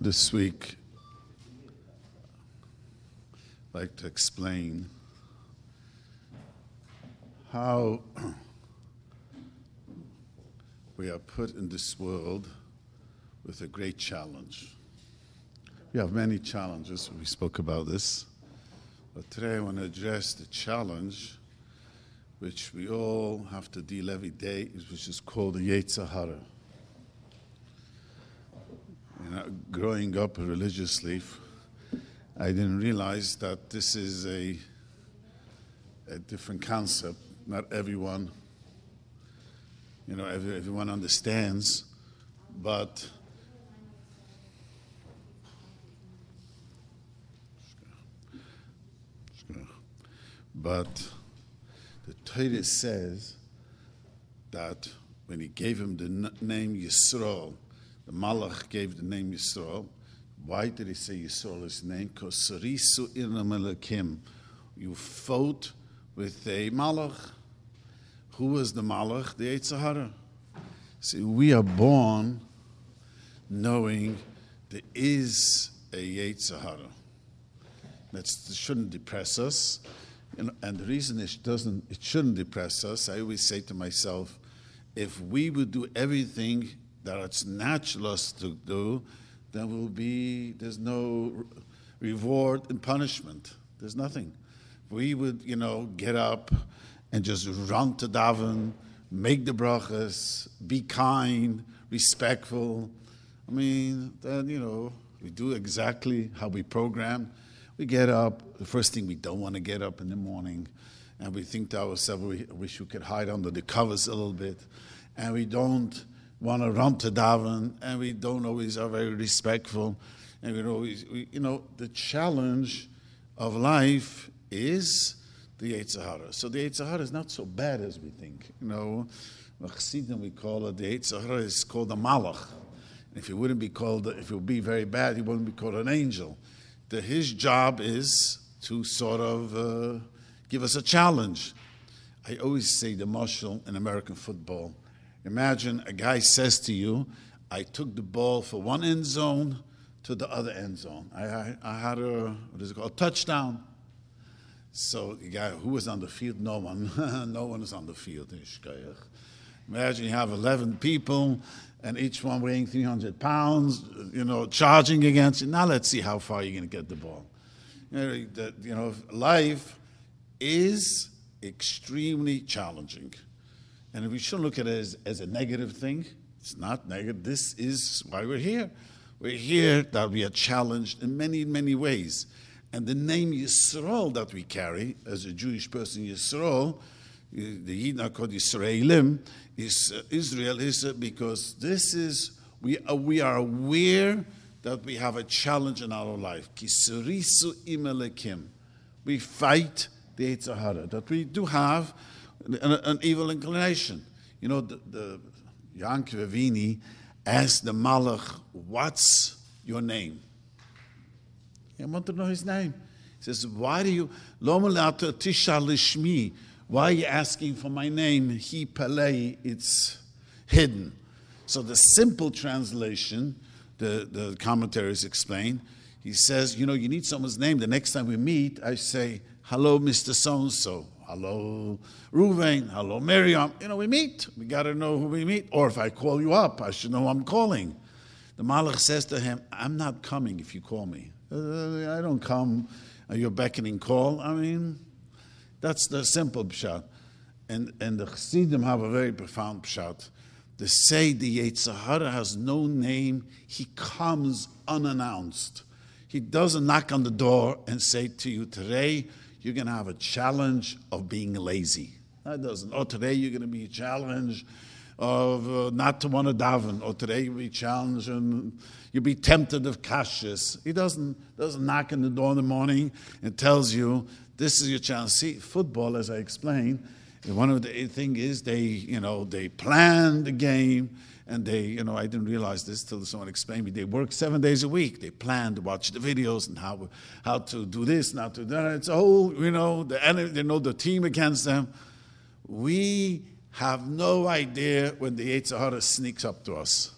This week, I'd like to explain how we are put in this world with a great challenge. We have many challenges, we spoke about this, but today I want to address the challenge which we all have to deal every day, which is called the Yetzer Hara. You know, growing up religiously, I didn't realize that this is a, a different concept. Not everyone, you know, every, everyone understands, but but the Torah says that when he gave him the name Yisrael, the Malach gave the name Yisrael. Why did he say Yisrael his name? Because Sarisu Irnamelakim. You fought with a Malach. Who was the Malach? The Yetzer Hara. See, we are born knowing there is a Yetzer Hara. That shouldn't depress us. And the reason it doesn't, it shouldn't depress us, I always say to myself, if we would do everything that it's natural us to do, then will be there's no reward and punishment. There's nothing. We would, you know, get up and just run to daven, make the brachas, be kind, respectful. I mean, then you know, we do exactly how we program. We get up. The first thing we don't want to get up in the morning, and we think to ourselves, we wish we could hide under the covers a little bit, and we don't want to run to daven, and we don't always are very respectful, and we always, we, you know, the challenge of life is the Yetzer Hara. So the Yetzer Hara is not so bad as we think. You know, Chassidim we call it the Yetzer Hara is called a Malach. If it wouldn't be called, if it would be very bad, he wouldn't be called an angel. The, his job is to sort of uh, give us a challenge. I always say the mashal in American football Imagine a guy says to you, I took the ball for one end zone to the other end zone. I, I, I had a, what is it called, a touchdown. So the guy who was on the field, no one, no one is on the field. Imagine you have 11 people and each one weighing 300 pounds, you know, charging against you. Now let's see how far you're going to get the ball. You know, you know, life is extremely challenging. And we shouldn't look at it as, as a negative thing. It's not negative. This is why we're here. We're here that we are challenged in many, many ways. And the name Yisrael that we carry as a Jewish person, Yisrael, the Yidden are called Yisraelim, is uh, Israel is uh, because this is we are, we are aware that we have a challenge in our life. Kisurisu imelekim. We fight the Yetzer Hara, that we do have an, an evil inclination. You know, the, the Yankee Avini asked the Malach, What's your name? I want to know his name. He says, Why do you, why are you asking for my name? He palei, it's hidden. So the simple translation, the, the commentaries explain, he says, You know, you need someone's name. The next time we meet, I say, Hello, Mr. So and so. Hello, Ruvain. Hello, Miriam. You know, we meet. We got to know who we meet. Or if I call you up, I should know who I'm calling. The Malach says to him, I'm not coming if you call me. Uh, I don't come. Are you beckoning call? I mean, that's the simple pshat. And, and the Chassidim have a very profound pshat. They say the Yetzer Hara has no name. He comes unannounced. He doesn't knock on the door and say to you, today, you're going to have a challenge of being lazy. That doesn't. Or today you're going to be a challenge of uh, not to want to daven. Or today you'll be challenged and you'll be tempted of kashrus. He doesn't, doesn't knock on the door in the morning and tells you, this is your chance. See, football, as I explained, one of the thing is they, you know, they plan the game and they, you know, I didn't realize this till someone explained me. They work seven days a week. They plan to watch the videos and how how to do this, not to do that. It's a whole, you know, the enemy, they know the team against them. We have no idea when the Yetzer Hara sneaks up to us.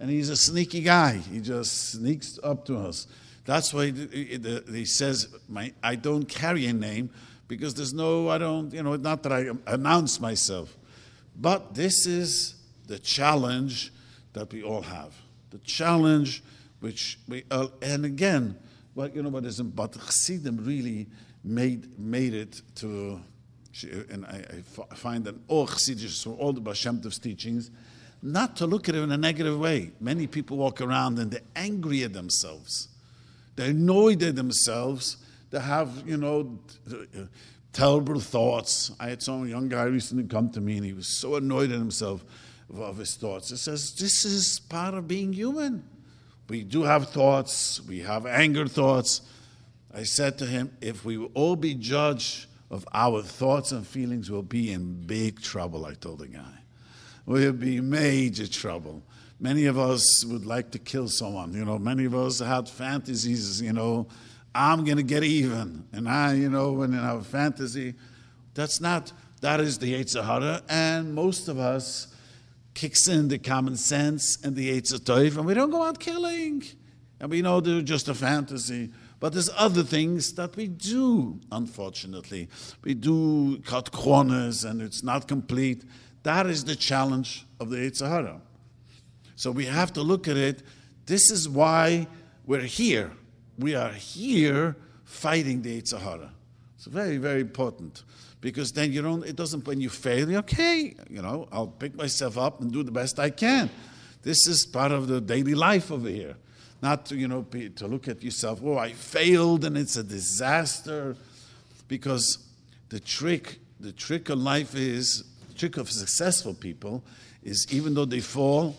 And he's a sneaky guy. He just sneaks up to us. That's why he says, I don't carry a name because there's no, I don't, you know, not that I announce myself. But this is the challenge that we all have. The challenge which we, all, and again, what, you know what isn't, but Chassidim really made, made it to, and I, I find that all Chassidish, all the Baal teachings, not to look at it in a negative way. Many people walk around and they're angry at themselves. They're annoyed at themselves. They have, you know, terrible thoughts. I had some young guy recently come to me and he was so annoyed at himself of his thoughts. He says, This is part of being human. We do have thoughts, we have anger thoughts. I said to him, If we all be judged of our thoughts and feelings, we'll be in big trouble, I told the guy. We'll be in major trouble. Many of us would like to kill someone. You know, many of us had fantasies, you know, I'm going to get even. And I, you know, when I have a fantasy, that's not, that is the Yetzer Hara. And most of us kicks in the common sense and the Yetzer Tov, and we don't go out killing. And we know they're just a fantasy. But there's other things that we do, unfortunately. We do cut corners and it's not complete. That is the challenge of the Yetzer Hara. So we have to look at it. This is why we're here. We are here fighting the Yetzer Hara. It's very, very important because then you don't, it doesn't, when you fail, okay, you know, I'll pick myself up and do the best I can. This is part of the daily life over here. Not to, you know, to look at yourself, oh, I failed and it's a disaster. Because the trick, the trick of life is, the trick of successful people is even though they fall,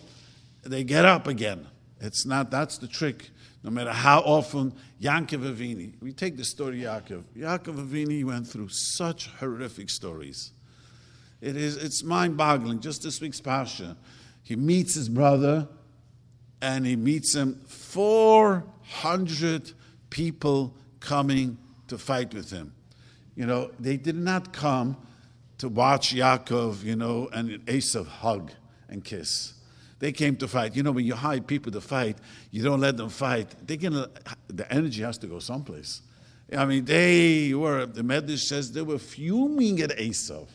they get up again. It's not, that's the trick. No matter how often Yaakov Avini, we take the story Yaakov. Yaakov Avini went through such horrific stories. It is, it's mind-boggling. Just this week's parsha, he meets his brother, and he meets him 400 people coming to fight with him. You know, they did not come to watch Yaakov, you know, and Esav hug and kiss. They came to fight. You know, when you hire people to fight, you don't let them fight. They gonna, the energy has to go someplace. I mean, they were, the Medrash says they were fuming at Esav.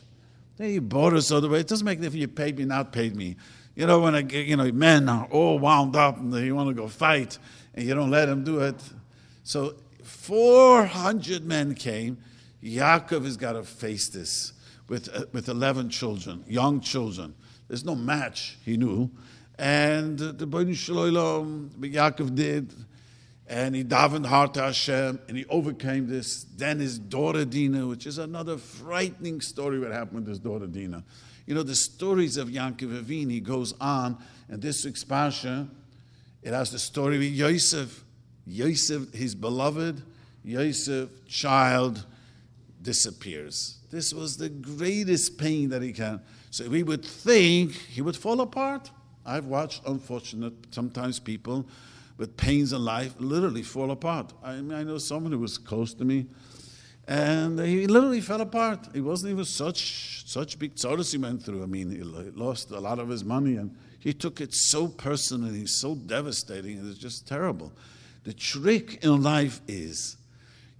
They bought us all the way. It doesn't make a difference if you paid me, not paid me. You know, when, a, you know, men are all wound up and they want to go fight and you don't let them do it. So 400 men came. Yaakov has got to face this with, uh, with 11 children, young children. There's no match, he knew. And the Bnei Shalom, Yaakov did, and he davened hard to Hashem, and he overcame this. Then his daughter Dina, which is another frightening story what happened with his daughter Dina. You know, the stories of Yaakov Avini goes on, and this week's Pasha, it has the story with Yosef. Yosef, his beloved, Yosef, child, disappears. This was the greatest pain that he can. So we would think he would fall apart. I've watched unfortunate, sometimes people with pains in life literally fall apart. I mean, I know someone who was close to me, and he literally fell apart. He wasn't even such such big tzaddis he went through. I mean, he lost a lot of his money, and he took it so personally, so devastating. It was just terrible. The trick in life is,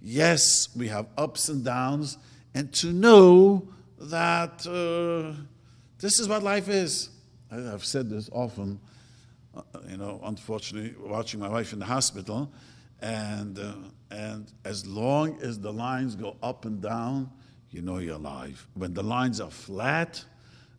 yes, we have ups and downs, and to know that uh, this is what life is. I've said this often, uh, you know, unfortunately, watching my wife in the hospital, and, uh, and as long as the lines go up and down, you know you're alive. When the lines are flat,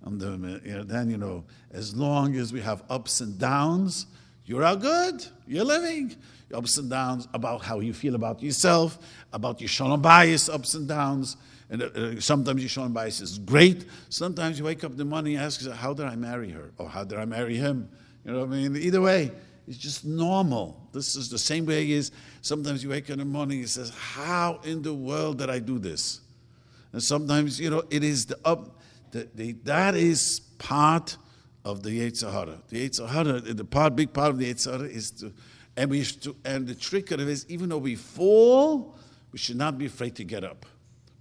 the, you know, then you know, as long as we have ups and downs, you're all good. You're living. Ups and downs about how you feel about yourself, about your shalom bayis, ups and downs. And uh, sometimes your shalom bayis is great. Sometimes you wake up in the morning and ask, how did I marry her? Or how did I marry him? You know what I mean? Either way, it's just normal. This is the same way it is. Sometimes you wake up in the morning and he says, how in the world did I do this? And sometimes, you know, it is the up, the, the, that is part of the Yetzer Hara. The Yetzer Hara, the part, big part of the Yetzer Hara is to, and we to, and the trick of it is, even though we fall, we should not be afraid to get up.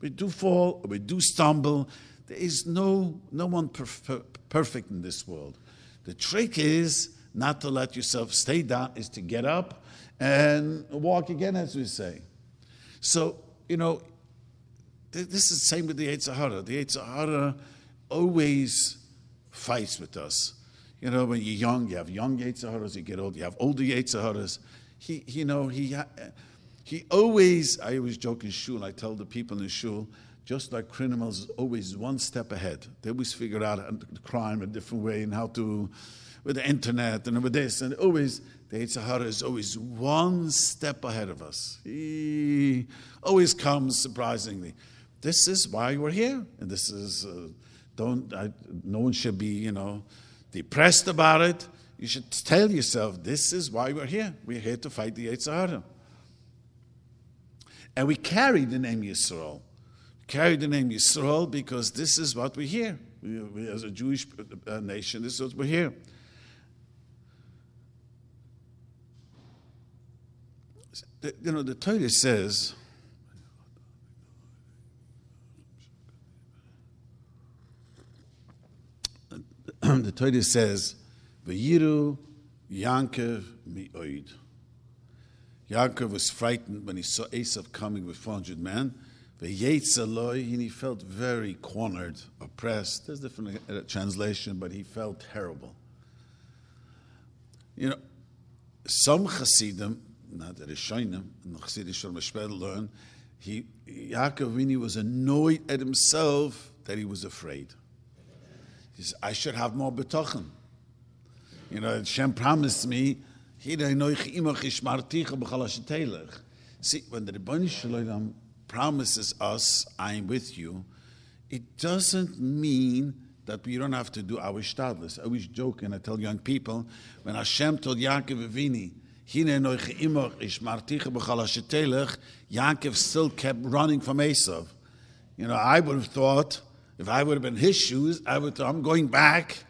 We do fall, we do stumble. There is no, no one perf- perfect in this world. The trick is not to let yourself stay down, is to get up and walk again, as we say. So, you know, th- this is the same with the Yetzer Hara. The Yetzer Hara always fights with us. You know, when you're young, you have young Yetzer Haras, you get old, you have older Yetzer Haras. He, you know, he, he always, I always joke in shul, I tell the people in shul, just like criminals, always one step ahead. They always figure out a crime a different way and how to, with the internet and with this, and always, the Yetzer Hara is always one step ahead of us. He always comes surprisingly. This is why we're here, and this is, uh, don't, I, no one should be, you know, depressed about it. You should tell yourself, this is why we're here. We're here to fight the Yetzer Hara. And we carry the name Yisrael. Carry the name Yisrael because this is what we hear. We, we, as a Jewish uh, nation, this is what we hear. You know, the Torah says, the Torah says, V'yiru Yankov mi'oid. Yaakov was frightened when he saw Esav coming with 400 men. V'yetzaloi, and he felt very cornered, oppressed. There's different uh, translation, but he felt terrible. You know, some Hasidim, not the Rishonim, and the Hasidim Shol learn, he, Yaakov Vini was annoyed at himself that he was afraid. He said, I should have more betochen. You know, Hashem promised me, See, when the Rebbeinu Shalom promises us, I am with you, it doesn't mean that we don't have to do our shtadlis. I always joke and I tell young people, when Hashem told Yaakov Avini, Yaakov still kept running from Esav. You know, I would have thought, if I would have been his shoes, I would have thought, I'm going back,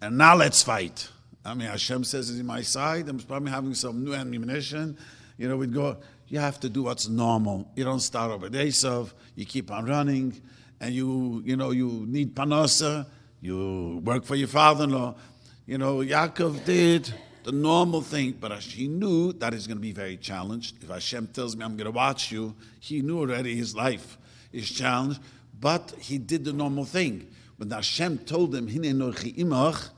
and now let's fight. I mean, Hashem says it's in my side. I'm probably having some new ammunition. You know, we'd go, you have to do what's normal. You don't start over Esav. You keep on running. And you, you know, you need panosa. You work for your father-in-law. You know, Yaakov did the normal thing, but he knew that he's going to be very challenged. If Hashem tells me I'm going to watch you, he knew already his life is challenged. But he did the normal thing. When Hashem told him, Hine nochi imach,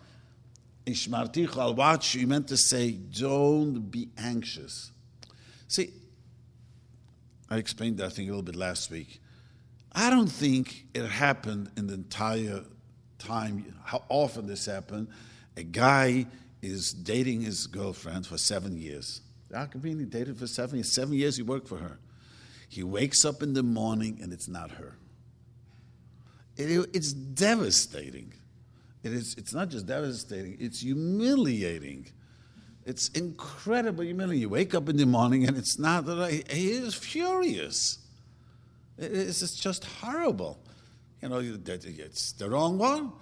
Ishmartichu, I'll watch you, meant to say, don't be anxious. See, I explained that thing a little bit last week. I don't think it happened in the entire time, how often this happened. A guy is dating his girlfriend for seven years. He dated for seven years. Seven years he worked for her. He wakes up in the morning and it's not her. It, it's devastating. It is, it's not just devastating, it's humiliating. It's incredibly humiliating. You wake up in the morning and it's not that he is furious. It's just horrible. You know, it's the wrong one.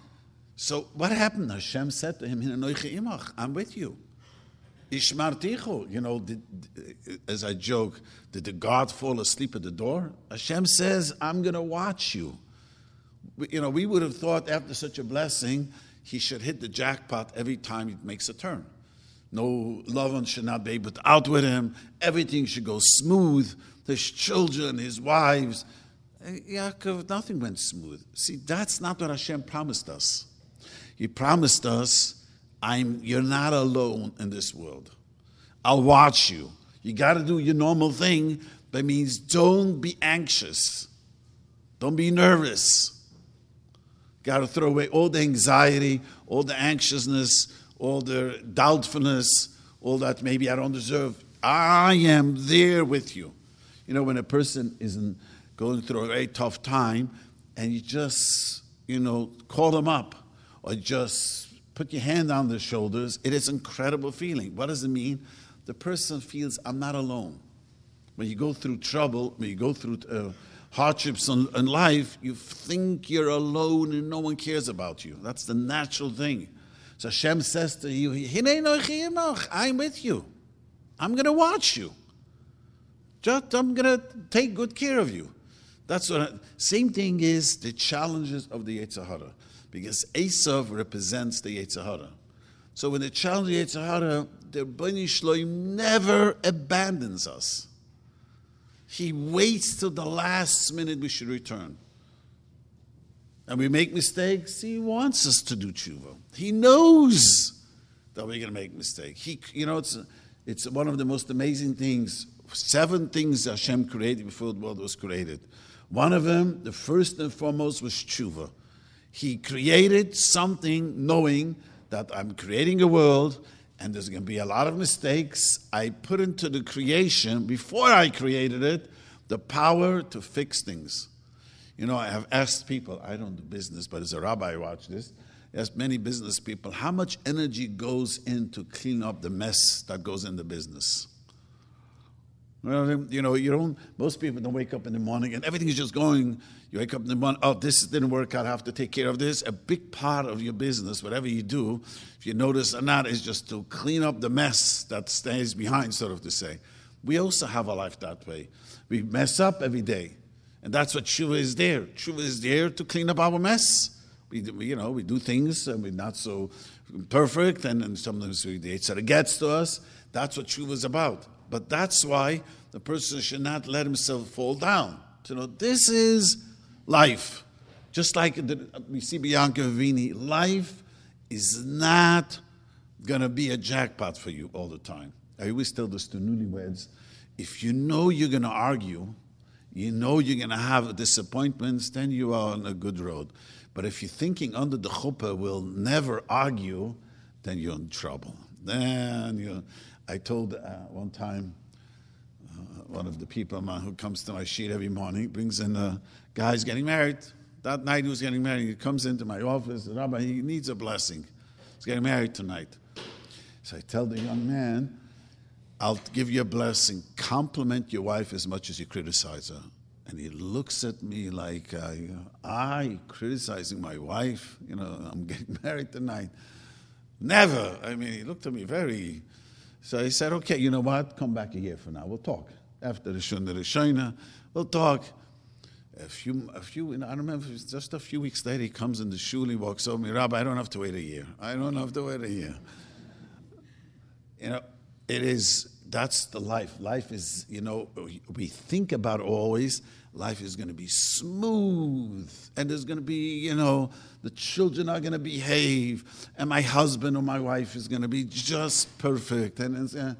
So what happened? Hashem said to him, I'm with you. Ishmartichu, you know, did, as I joke, did the God fall asleep at the door? Hashem says, I'm going to watch you you know, we would have thought after such a blessing, he should hit the jackpot every time he makes a turn. No loved should not be able to outwit him. Everything should go smooth. His children, his wives. Eh, Yaakov, nothing went smooth. See, that's not what Hashem promised us. He promised us, I'm, you're not alone in this world. I'll watch you. You got to do your normal thing. That means don't be anxious. Don't be nervous. Got to throw away all the anxiety, all the anxiousness, all the doubtfulness, all that maybe I don't deserve. I am there with you. You know, when a person is going through a very tough time and you just, you know, call them up or just put your hand on their shoulders, it is an incredible feeling. What does it mean? The person feels, I'm not alone. When you go through trouble, when you go through uh, hardships in, in life, you think you're alone and no one cares about you. That's the natural thing. So Hashem says to you, I'm with you. I'm going to watch you. Just, I'm going to take good care of you. That's what. I, same thing is the challenges of the Yetzer Hara, because Esav represents the Yetzer Hara. So when the challenge of Yetzirah, the Bani Shloim never abandons us. He waits till the last minute we should return. And we make mistakes, he wants us to do tshuva. He knows that we're going to make mistakes. He, you know, it's, it's one of the most amazing things. Seven things Hashem created before the world was created. One of them, the first and foremost, was tshuva. He created something knowing that I'm creating a world and there's going to be a lot of mistakes. I put into the creation, before I created it, the power to fix things. You know, I have asked people, I don't do business, but as a rabbi, I watch this. Asked many business people, how much energy goes in to clean up the mess that goes in the business? You know, you don't, most people don't wake up in the morning and everything is just going. You wake up in the morning, oh, this didn't work out, I have to take care of this. A big part of your business, whatever you do, if you notice or not, is just to clean up the mess that stays behind, sort of to say. We also have a life that way. We mess up every day. And that's what Tshuva is there. Tshuva is there to clean up our mess. We, you know, we do things and we're not so perfect, and, and sometimes we, the Yitzhak gets to us. That's what Tshuva is about. But that's why the person should not let himself fall down. You know this is life. Just like the, we see Bianca Vini, life is not going to be a jackpot for you all the time. I always tell this to newlyweds if you know you're going to argue, you know you're going to have disappointments, then you are on a good road. But if you're thinking under the chuppah will never argue, then you're in trouble. Then you. I told uh, one time one of the people who comes to my sheet every morning brings in a guy's getting married. That night he was getting married. He comes into my office. Rabbi, he needs a blessing. He's getting married tonight. So I tell the young man, I'll give you a blessing. Compliment your wife as much as you criticize her. And he looks at me like, uh, I criticizing my wife? You know, I'm getting married tonight. Never. I mean, he looked at me very. So he said, okay, you know what? Come back year from now. We'll talk. After the Shunda Rishona, we'll talk. A few, a few, I don't remember, just a few weeks later, he comes in the shul, he walks over me, Rabbi, I don't have to wait a year. I don't have to wait a year. You know, it is that's the life life is you know we think about always life is going to be smooth and there's going to be you know the children are going to behave and my husband or my wife is going to be just perfect and it's, uh,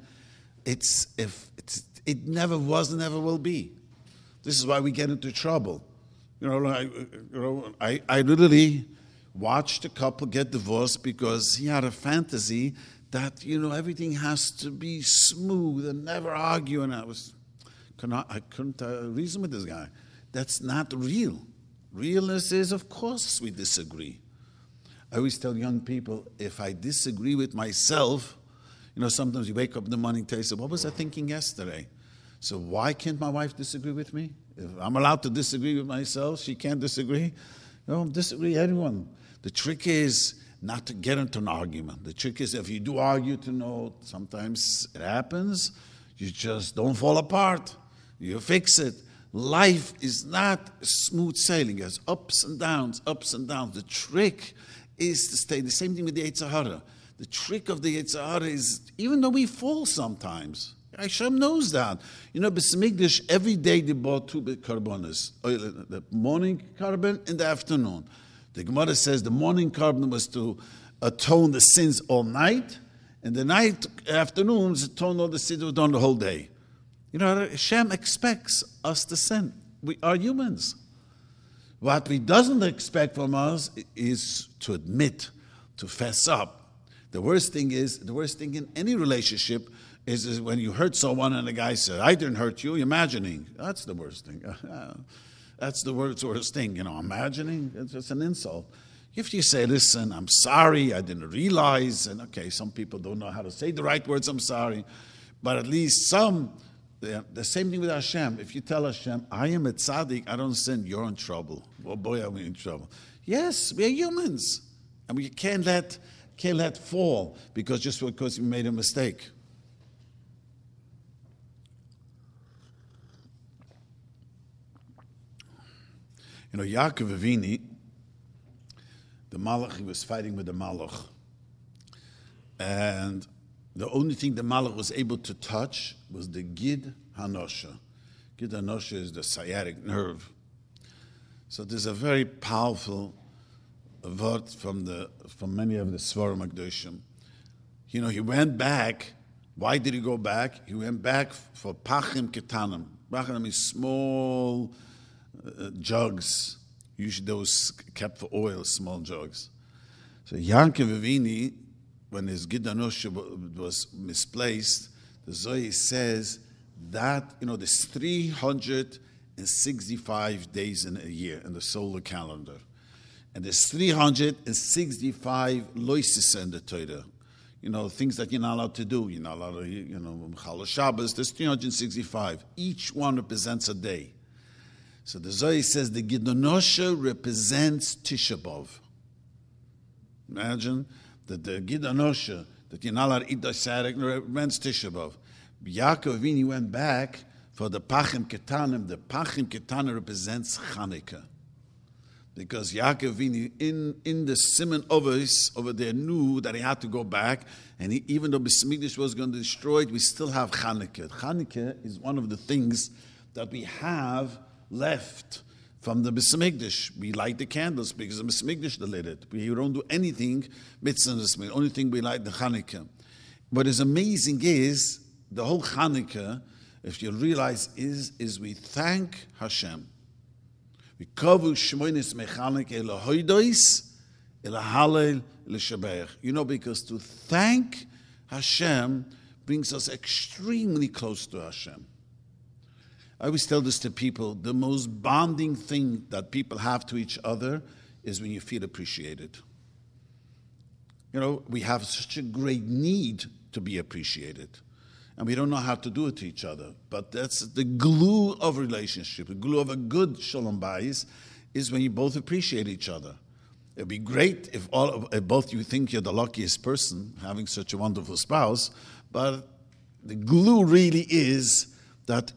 it's if it's it never was and never will be this is why we get into trouble you know I, you know, I, I literally watched a couple get divorced because he had a fantasy that you know everything has to be smooth and never argue. And I was, I couldn't uh, reason with this guy. That's not real. Realness is, of course, we disagree. I always tell young people if I disagree with myself, you know, sometimes you wake up in the morning and say, What was I thinking yesterday? So why can't my wife disagree with me? If I'm allowed to disagree with myself, she can't disagree. No, disagree anyone. The trick is not to get into an argument. The trick is if you do argue to know, sometimes it happens, you just don't fall apart. You fix it. Life is not smooth sailing. It's ups and downs, ups and downs. The trick is to stay. The same thing with the Yetzer Hara. The trick of the Yetzer Hara is, even though we fall sometimes, Hashem knows that. You know, Besmigdash, every day they bought two korbonos. Oh, the morning korban and the afternoon. The Gemara says the morning korban was to uh, atone the sins all night, and the night afternoons atone all the sins we've done the whole day. You know, Hashem expects us to sin. We are humans. What He doesn't expect from us is to admit, to fess up. The worst thing is, the worst thing in any relationship is, is when you hurt someone and the guy says, I didn't hurt you, imagining. That's the worst thing. That's the worst, worst thing, you know, imagining. It's just an insult. If you say, listen, I'm sorry, I didn't realize, and okay, some people don't know how to say the right words, I'm sorry, but at least some, the same thing with Hashem. If you tell Hashem, I am a tzaddik, I don't sin, you're in trouble. Well, boy, are we in trouble. Yes, we are humans. And we can't let, can't let fall because just because we made a mistake. You know, Yaakov Avini, the Malach, he was fighting with the Malach. And the only thing the Malach was able to touch was the Gid Hanosha. Gid Hanosha is the sciatic nerve. So there's a very powerful word from, the, from many of the Svarim Akdoshim. You know, he went back. Why did he go back? He went back for Pachim Ketanim. Pachim is small uh, jugs, usually those kept for oil, small jugs. So Yankov Avini, when his Gidanush was misplaced, the Zohar says that, you know, there's 365 days in a year in the solar calendar. And there's 365 loises in the Torah. You know, things that you're not allowed to do. You're not allowed to, you know, Chala Shabbos, there's 365. Each one represents a day. So the Zohar says the Gidonosha represents Tisha B'Av. Imagine that the Gidonosha, that you're not represents Tisha B'Av. Yaakov Vini went back for the Pachim Ketanim. The Pachim Ketanim represents Chanukah because Yaakov Vini in, in the Simon Ovis over there knew that he had to go back, and he, even though Bismigdash was going to destroy it, we still have Chanukah. Chanukah is one of the things that we have left from the Bismigdash. We light the candles because the Bismigdash lit it. We don't do anything mitzvah the Only thing we light the Chanukah. What is amazing is the whole Chanukah, if you realize, is is we thank Hashem. We kavu shmoinis mechanik elohoidois elahalel l'shabeach. You know, because to thank Hashem brings us extremely close to Hashem. I always tell this to people the most bonding thing that people have to each other is when you feel appreciated. You know, we have such a great need to be appreciated and we don't know how to do it to each other. But that's the glue of relationship. The glue of a good shalom bayis is when you both appreciate each other. It'd be great if all of, if both you think you're the luckiest person having such a wonderful spouse, but the glue really is that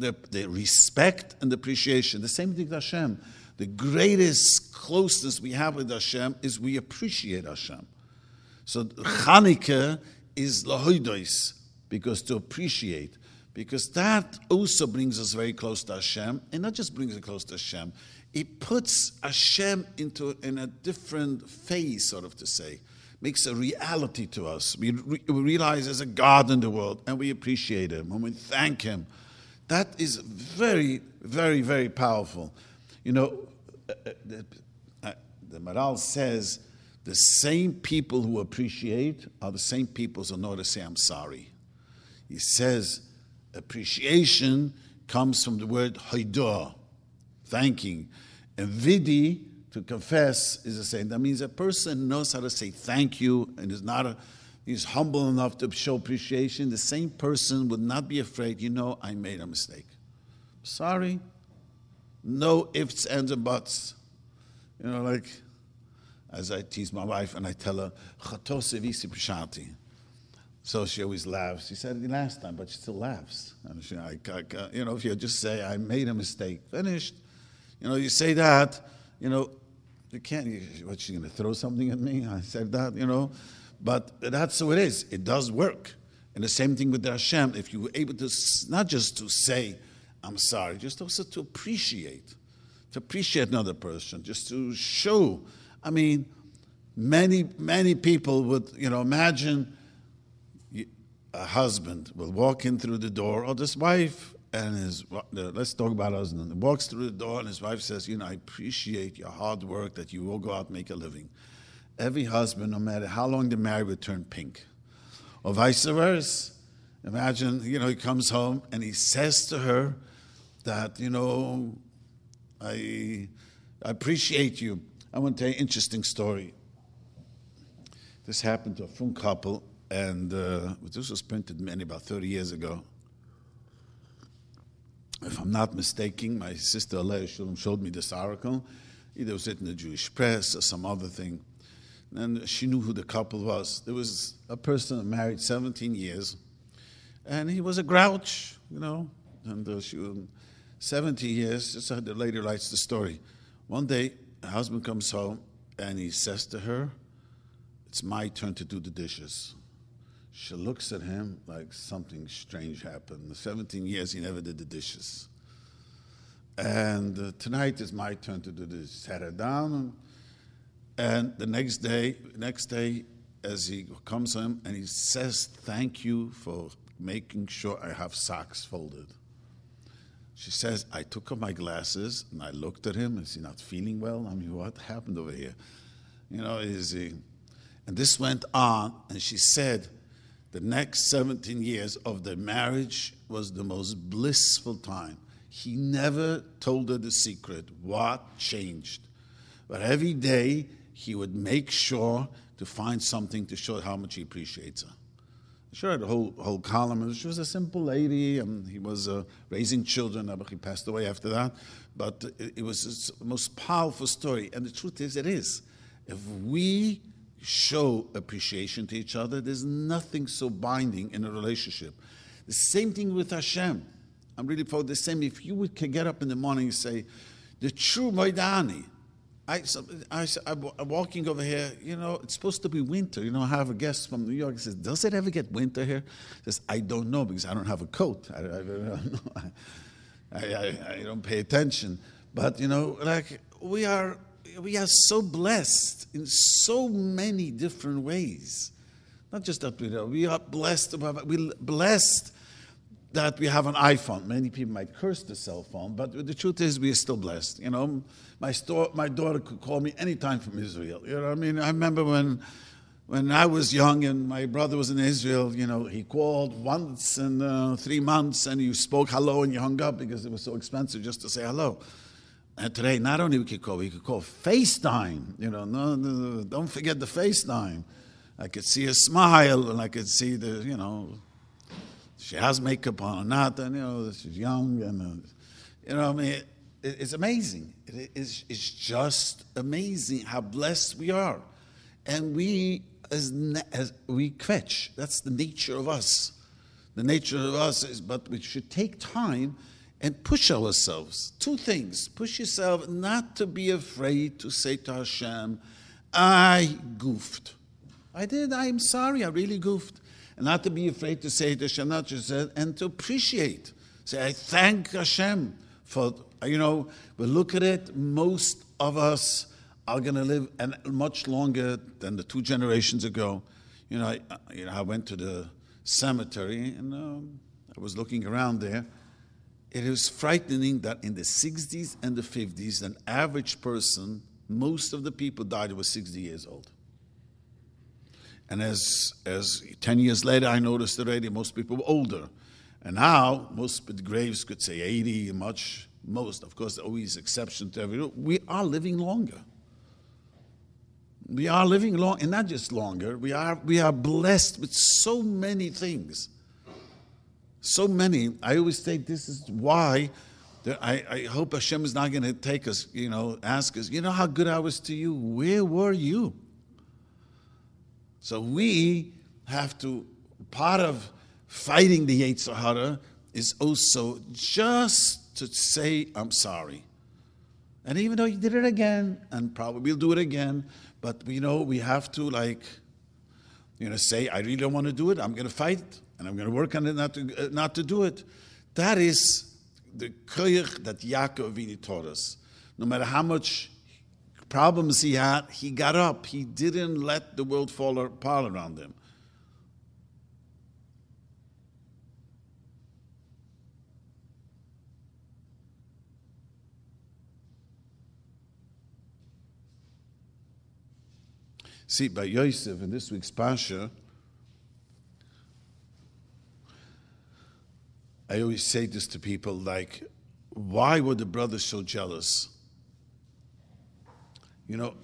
the, the, respect and appreciation. The same thing with Hashem. The greatest closeness we have with Hashem is we appreciate Hashem. So Chanukah is lahoidois because to appreciate, because that also brings us very close to Hashem, and not just brings us close to Hashem, it puts Hashem into in a different phase, sort of to say, makes a reality to us. We, re- we realize there's a God in the world, and we appreciate Him, and we thank Him. That is very, very, very powerful. You know, uh, uh, the, uh, the Maharal says the same people who appreciate are the same people who know to say, I'm sorry. He says appreciation comes from the word haidah, thanking. And vidi, to confess, is the same. That means a person knows how to say thank you and is not a, he's humble enough to show appreciation. The same person would not be afraid, you know, I made a mistake. Sorry. No ifs, ands, and buts. You know, like as I tease my wife and I tell her, so she always laughs. She said it last time, but she still laughs. And she, I, I, you know, if you just say, I made a mistake, finished. You know, you say that, you know, you can't, you, what, she's going to throw something at me? I said that, you know. But that's how it is. It does work. And the same thing with the Hashem. If you were able to, not just to say, I'm sorry, just also to appreciate, to appreciate another person, just to show. I mean, many, many people would, you know, imagine a husband will walk in through the door, or this wife and his, let's talk about husband, walks through the door and his wife says, you know, I appreciate your hard work that you will go out and make a living. Every husband, no matter how long they're married, will turn pink. Or vice versa. Imagine, you know, he comes home and he says to her that, you know, I, I appreciate you. I want to tell you an interesting story. This happened to a frum couple and uh, this was printed many about 30 years ago. If I'm not mistaken, my sister Alea Shulam showed me this article. Either it was in the Jewish press or some other thing. And she knew who the couple was. There was a person married 17 years, and he was a grouch, you know. And uh, she was 70 years, just how the lady writes the story. One day, her husband comes home, and he says to her, It's my turn to do the dishes. She looks at him like something strange happened. 17 years, he never did the dishes. And uh, tonight is my turn to do this. Sat her down, and, the next day, next day, as he comes home and he says, "Thank you for making sure I have socks folded." She says, "I took off my glasses and I looked at him. Is he not feeling well? I mean, what happened over here? You know, is he?" And this went on, and she said, "The next 17 years of their marriage was the most blissful time." He never told her the secret, what changed. But every day, he would make sure to find something to show how much he appreciates her. Sure, the whole whole column. She was a simple lady, and he was uh, raising children. He passed away after that, but it, it was the most powerful story. And the truth is, it is. If we show appreciation to each other, there's nothing so binding in a relationship. The same thing with Hashem. I'm really for the same. If you would get up in the morning and say, the true Maidani, I, I, I'm walking over here, you know, it's supposed to be winter. You know, I have a guest from New York. He says, Does it ever get winter here? He says, I don't know because I don't have a coat. I, I don't. I, I, don't pay attention. But, you know, like, we are, we are so blessed in so many different ways. Not just that we, know, we are blessed, we're blessed that we have an iPhone. Many people might curse the cell phone, but the truth is we are still blessed. You know, my, my daughter could call me anytime from Israel. You know what I mean? I remember when, when I was young and my brother was in Israel, you know, he called once in uh, three months and you spoke hello and you hung up because it was so expensive just to say hello. And today, not only we could call, we could call FaceTime. You know, no, no, don't forget the FaceTime. I could see a smile and I could see the, you know, she has makeup on or not, and you know, she's young, and uh, you know, I mean, it's amazing. It is, it's just amazing how blessed we are, and we as, as we quetch. That's the nature of us. The nature of us is, but we should take time and push ourselves. Two things: push yourself not to be afraid to say to Hashem, "I goofed. I did. I'm sorry. I really goofed." and not to be afraid to say the Shana said, and to appreciate. Say, I thank Hashem for, you know, we look at it, most of us are going to live and much longer than the two generations ago. You know, I, you know, I went to the cemetery and um, I was looking around there. It is frightening that in the 60s and the 50s, an average person, most of the people died were 60 years old. And as, as 10 years later, I noticed already most people were older. And now, most graves could say 80, much, most. Of course, always exception to every We are living longer. We are living long, and not just longer. We are, we are blessed with so many things. So many. I always say this is why I, I hope Hashem is not going to take us, you know, ask us, you know how good I was to you? Where were you? So we have to, part of fighting the Yetzer Hara is also just to say, I'm sorry. And even though you did it again, and probably we'll do it again, but we know we have to like, you know, say, I really don't want to do it. I'm going to fight, and I'm going to work on it not to, uh, not to do it. That is the koyach that Yaakov Avinu taught us. No matter how much problems he had, he got up. He didn't let the world fall apart around him. See, by Yosef in this week's Pasha, I always say this to people like, why were the brothers so jealous? You know,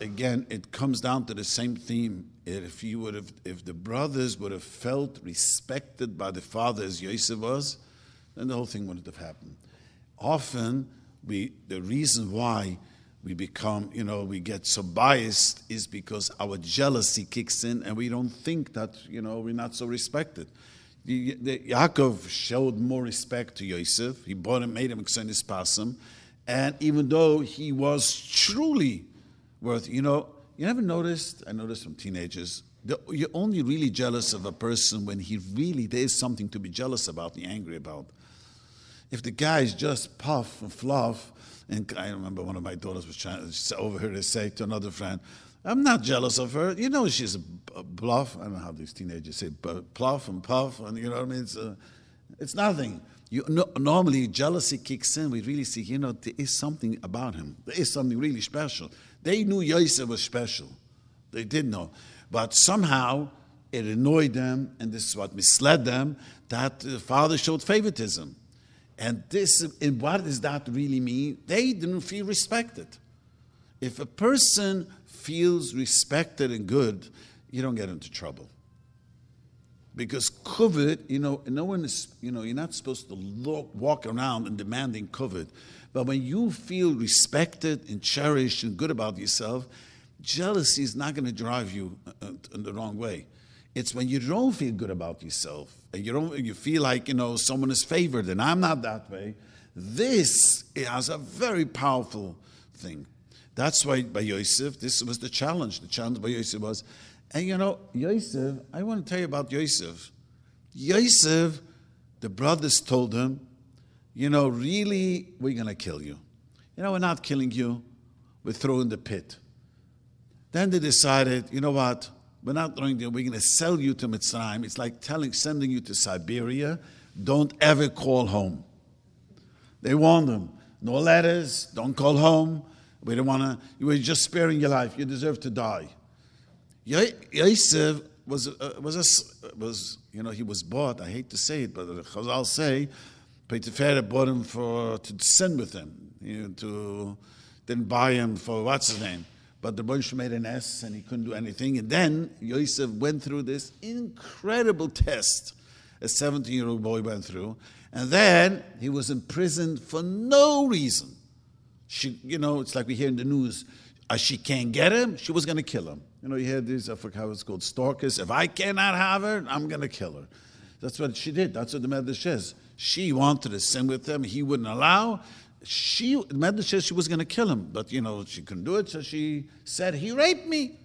again, it comes down to the same theme. If you would have, if the brothers would have felt respected by the father as Yosef was, then the whole thing wouldn't have happened. Often, we the reason why we become, you know, we get so biased is because our jealousy kicks in, and we don't think that, you know, we're not so respected. The, the, Yaakov showed more respect to Yosef. He bought him, made him Xenis Pasam. And even though he was truly worth, you know, you never noticed, I noticed from teenagers, you're only really jealous of a person when he really, there is something to be jealous about and angry about. If the guy is just puff and fluff, and I remember one of my daughters was trying to overhear her say to another friend, I'm not jealous of her. You know, she's a bluff. I don't know how these teenagers say, but pluff and puff, and you know what I mean? It's, it's nothing. You, no, normally, jealousy kicks in. We really see, you know, there is something about him. There is something really special. They knew Yosef was special. They did know. But somehow it annoyed them, and this is what misled them, that the father showed favoritism. And this, and what does that really mean? They didn't feel respected. If a person feels respected and good, you don't get into trouble. Because kavod, you know, no one is, you know, you're not supposed to look, walk around and demanding kavod. But when you feel respected and cherished and good about yourself, jealousy is not going to drive you uh, uh, in the wrong way. It's when you don't feel good about yourself and you don't, you feel like you know someone is favored, and I'm not that way. This has a very powerful thing. That's why by Yosef, this was the challenge. The challenge by Yosef was and you know, Yosef, I want to tell you about Yosef. Yosef, the brothers told him, you know, really, we're going to kill you. You know, we're not killing you, we're throwing the pit. Then they decided, you know what? We're not throwing you, we're going to sell you to Mitzrayim. It's like telling, sending you to Siberia. Don't ever call home. They warned them. No letters, don't call home. We don't want to, we're just sparing your life. You deserve to die. Yosef was uh, was a, was you know he was bought. I hate to say it, but Chazal say Potiphar bought him for to sin with him. You know, to didn't buy him for what's his name. But the Bush made an S and he couldn't do anything. And then Yosef went through this incredible test a 17 year old boy went through. And then he was imprisoned for no reason. She, you know, it's like we hear in the news, uh, she can't get him, she was going to kill him. You know, you had these, I forgot how it's called, stalkers. If I cannot have her, I'm going to kill her. That's what she did. That's what the Medrash says. She wanted to sin with him. He wouldn't allow. She, the says she was going to kill him, but, you know, she couldn't do it, so she said, he raped me.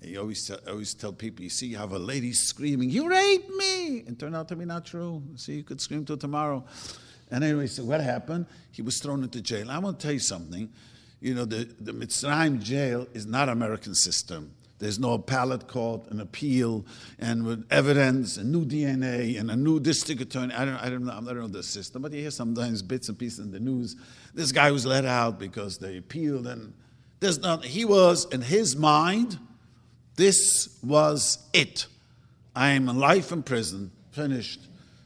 You always tell, always tell people, you see, you have a lady screaming, he raped me. It turned out to be not true. See, you could scream till tomorrow. And anyway, so what happened? He was thrown into jail. I want to tell you something you know, the, the Mitzrayim jail is not American system. There's no appellate court, an appeal, and with evidence, a new DNA, and a new district attorney. I don't, I don't know, I don't know the system, but you hear sometimes bits and pieces in the news. This guy was let out because they appealed, and there's not. He was in his mind. This was it. I am in life in prison, finished.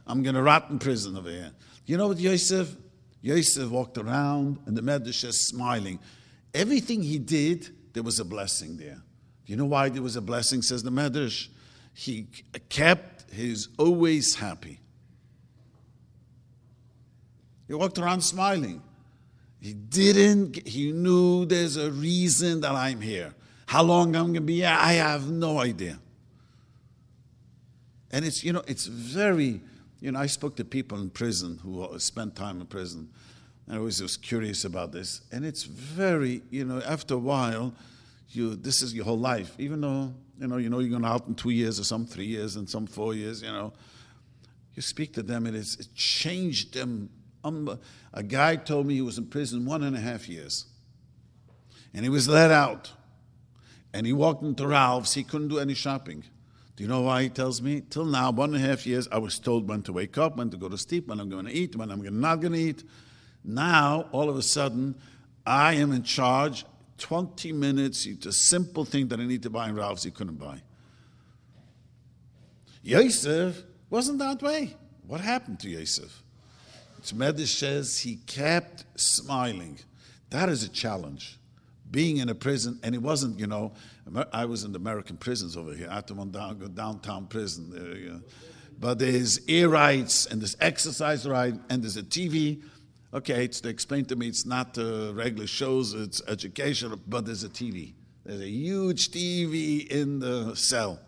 I'm going to rot in prison over here. You know what Yosef? Yosef walked around and the Medrash smiling. Everything he did, there was a blessing there. Do you know why there was a blessing, says the Medrash? He kept his always happy. He walked around smiling. He didn't, he knew there's a reason that I'm here. How long I'm going to be here, I have no idea. And it's, you know, it's very you know, I spoke to people in prison who uh, spent time in prison. And I always was curious about this. And it's very, you know, after a while, you this is your whole life. Even though, you know, you know you're going out in two years or some three years and some four years, you know. You speak to them, and it's, it changed them. Um, a guy told me he was in prison one and a half years. And he was let out. And he walked into Ralph's. He couldn't do any shopping. Do you know why he tells me? Till now, one and a half years, I was told when to wake up, when to go to sleep, when I'm going to eat, when I'm not going to eat. Now, all of a sudden, I am in charge. 20 minutes, it's a simple thing that I need to buy in Ralph's, he couldn't buy. Yosef wasn't that way. What happened to Yosef? Medrash says he kept smiling. That is a challenge. Being in a prison, and it wasn't, you know, I was in the American prisons over here, Atamon down, downtown prison. There. But there's air rights and there's exercise right and there's a TV. Okay, it's to explain to me it's not uh, regular shows, it's educational, but there's a TV. There's a huge TV in the cell.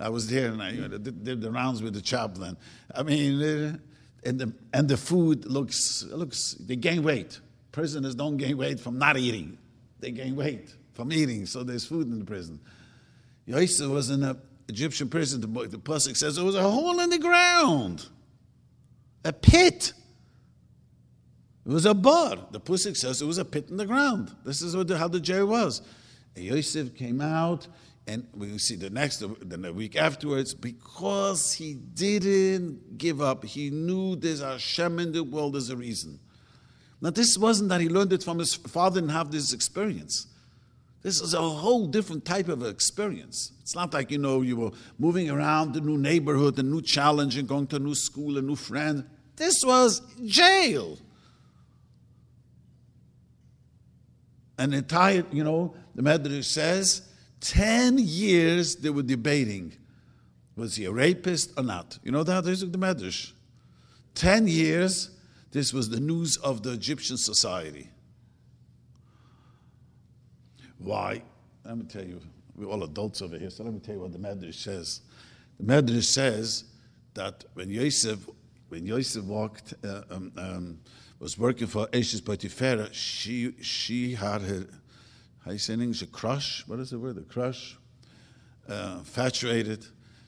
I was there and I you know, did, did, the rounds with the chaplain. I mean, uh, and the, and the food looks, looks, they gain weight. Prisoners don't gain weight from not eating, they gain weight from eating, so there's food in the prison. Yosef was in an Egyptian prison. The, the Pusik says there was a hole in the ground, a pit. It was a bar. The Pusik says it was a pit in the ground. This is what, how the jail was. And Yosef came out, and we see the next, the week afterwards, because he didn't give up, he knew there's a Hashem in the world, there's a reason. Now, this wasn't that he learned it from his father and have this experience. This is a whole different type of experience. It's not like, you know, you were moving around a new neighborhood, a new challenge, and going to a new school, a new friend. This was jail. An entire, you know, the Medrash says, 10 years they were debating was he a rapist or not? You know that? This is the Medrash. 10 years, this was the news of the Egyptian society. Why? Let me tell you, we're all adults over here, so let me tell you what the Medrash says. The Medrash says that when Yosef, when Yosef walked, uh, um, um, was working for Ashes Potiphera, she she had her how you say in English a crush. What is the word? A crush. Uh, infatuated.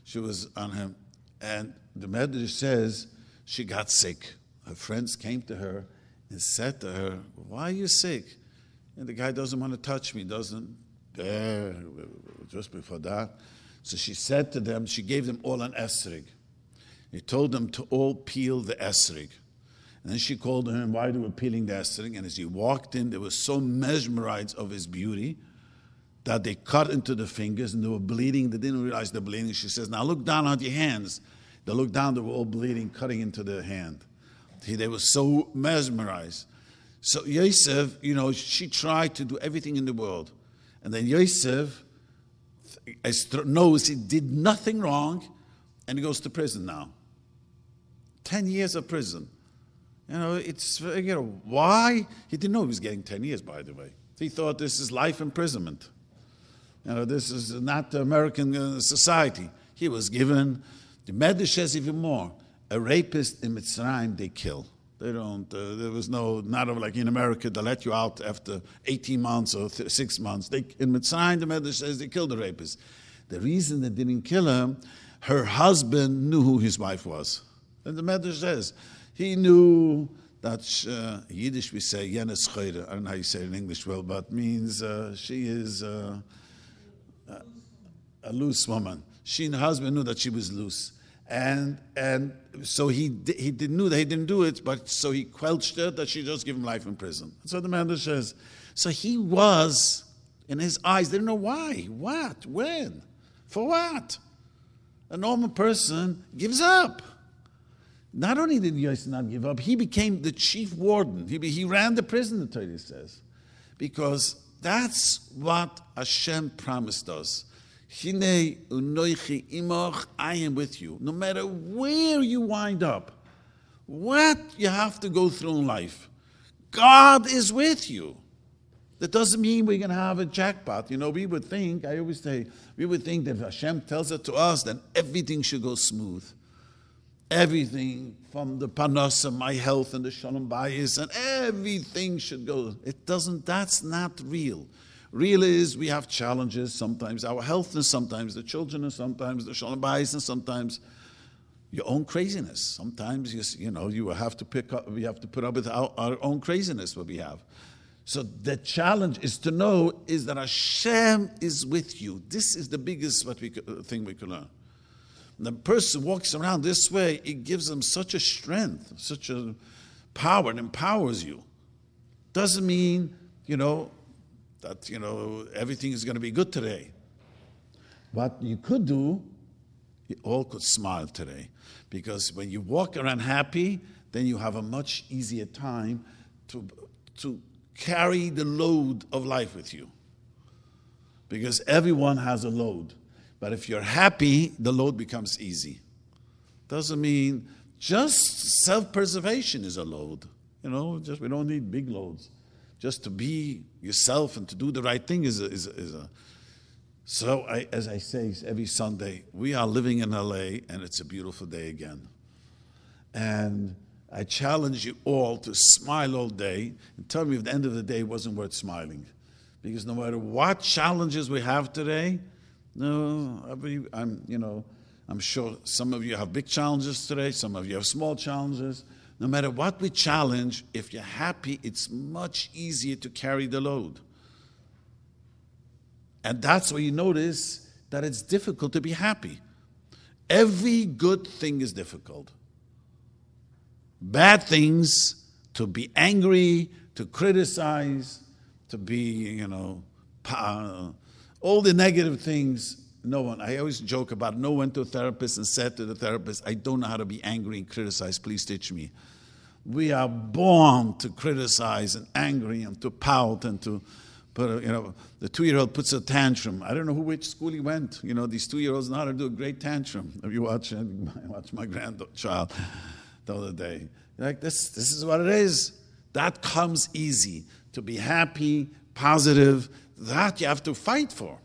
She was on him, and the Medrash says she got sick. Her friends came to her and said to her, "Why are you sick?" And the guy doesn't want to touch me. Doesn't dare. Just before that, so she said to them. She gave them all an esrig. He told them to all peel the esrig. And then she called him why they were peeling the estering. And as he walked in, they were so mesmerized of his beauty that they cut into the fingers and they were bleeding. They didn't realize they're bleeding. She says, Now look down at your hands. They looked down, they were all bleeding, cutting into the hand. They were so mesmerized. So Yosef, you know, she tried to do everything in the world. And then Yosef knows he did nothing wrong and he goes to prison now. 10 years of prison. You know, it's, you know, why? He didn't know he was getting 10 years, by the way. He thought this is life imprisonment. You know, this is not American uh, society. He was given, the Medrash says even more, a rapist in Mitzrayim, they kill. They don't, uh, there was no, not like in America, they let you out after 18 months or th- six months. They, in Mitzrayim, the Medrash says they killed the rapist. The reason they didn't kill him, her husband knew who his wife was. And the Medrash says, he knew that uh, Yiddish we say Yenes. I don't know how you say it in English well, but means uh, she is uh, a loose woman. She and her husband knew that she was loose. And, and so he, he didn't knew that he didn't do it, but so he quelched her that she just give him life in prison. So the man says, so he was, in his eyes, they didn't know why, what, when, for what. A normal person gives up. Not only did Yosef not give up, he became the chief warden. He, he ran the prison, the Torah says. Because that's what Hashem promised us. Hine unoychi imoch. I am with you. No matter where you wind up, what you have to go through in life, God is with you. That doesn't mean we're going to have a jackpot. You know, we would think, I always say, we would think that Hashem tells it to us, then everything should go smooth everything from the parnasa, my health, and the shalom bayis, and everything should go. It doesn't, that's not real. Real is we have challenges, sometimes our health, and sometimes the children, and sometimes the shalom bayis, and sometimes your own craziness. Sometimes you, you know you have to pick up, we have to put up with our, our own craziness, what we have. So the challenge is to know is that Hashem is with you. This is the biggest what we, thing we can learn the person walks around this way, it gives them such a strength, such a power, it empowers you. Doesn't mean, you know, that, you know, everything is going to be good today. What you could do, you all could smile today. Because when you walk around happy, then you have a much easier time to, to carry the load of life with you. Because everyone has a load. But if you're happy, the load becomes easy. Doesn't mean just self preservation is a load. You know, just we don't need big loads. Just to be yourself and to do the right thing is a, is a, is a so I, as I say every Sunday, we are living in LA and it's a beautiful day again. And I challenge you all to smile all day and tell me if the end of the day wasn't worth smiling. Because no matter what challenges we have today, no, I'm, you know, I'm sure some of you have big challenges today, some of you have small challenges. No matter what we challenge, if you're happy, it's much easier to carry the load. And that's where you notice that it's difficult to be happy. Every good thing is difficult. Bad things, to be angry, to criticize, to be, you know, all the negative things. No one, I always joke about no one to a therapist and said to the therapist, I don't know how to be angry and criticize, please teach me. We are born to criticize and angry and to pout and to put, a, you know, the two-year-old puts a tantrum. I don't know who which school he went. You know, these two-year-olds know how to do a great tantrum. If you watch, I watched my grandchild the other day. like this, this is what it is. That comes easy. To be happy, positive, that you have to fight for.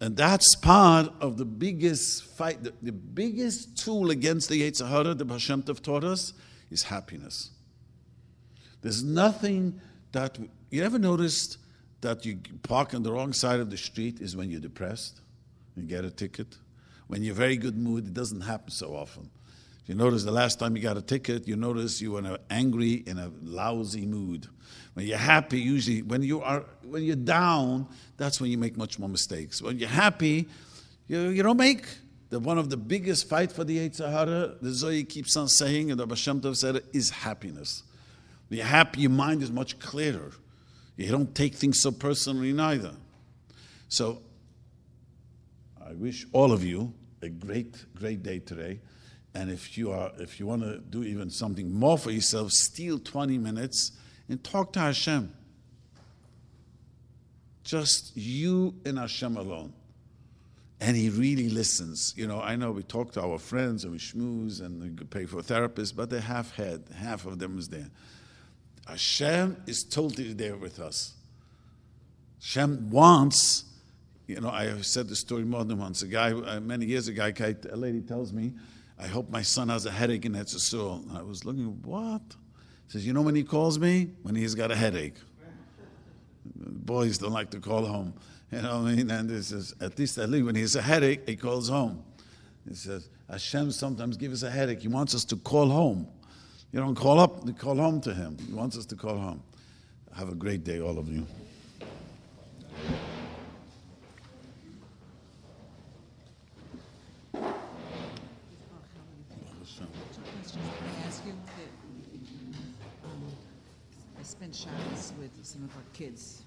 And that's part of the biggest fight, the, the biggest tool against the Yetzer Hara, the Hashem taught us, is happiness. There's nothing that, you ever noticed that you park on the wrong side of the street is when you're depressed, you get a ticket? When you're very good mood, it doesn't happen so often. You notice the last time you got a ticket, you notice you were in an angry, in a lousy mood. When you're happy, usually when you are when you're down, that's when you make much more mistakes. When you're happy, you, you don't make the one of the biggest fight for the Yetzer Hara, the Zohar keeps on saying, and the Baal Shem Tov said is happiness. When you're happy, your mind is much clearer. You don't take things so personally neither. So I wish all of you a great, great day today. And if you are if you want to do even something more for yourself, steal 20 minutes and talk to Hashem. Just you and Hashem alone. And he really listens. You know, I know we talk to our friends and we schmooze and we pay for therapists, but they're half head. Half of them is there. Hashem is totally there with us. Hashem wants, you know, I have said the story more than once. A guy, uh, many years ago, a lady tells me, I hope my son has a headache a sore. I was looking, what? He says, You know when he calls me? When he's got a headache. Boys don't like to call home. You know what I mean? And this is at least at least when he has a headache, he calls home. He says, Hashem sometimes gives us a headache. He wants us to call home. You don't call up, you call home to him. He wants us to call home. Have a great day, all of you. spent Shabbos with some of our kids.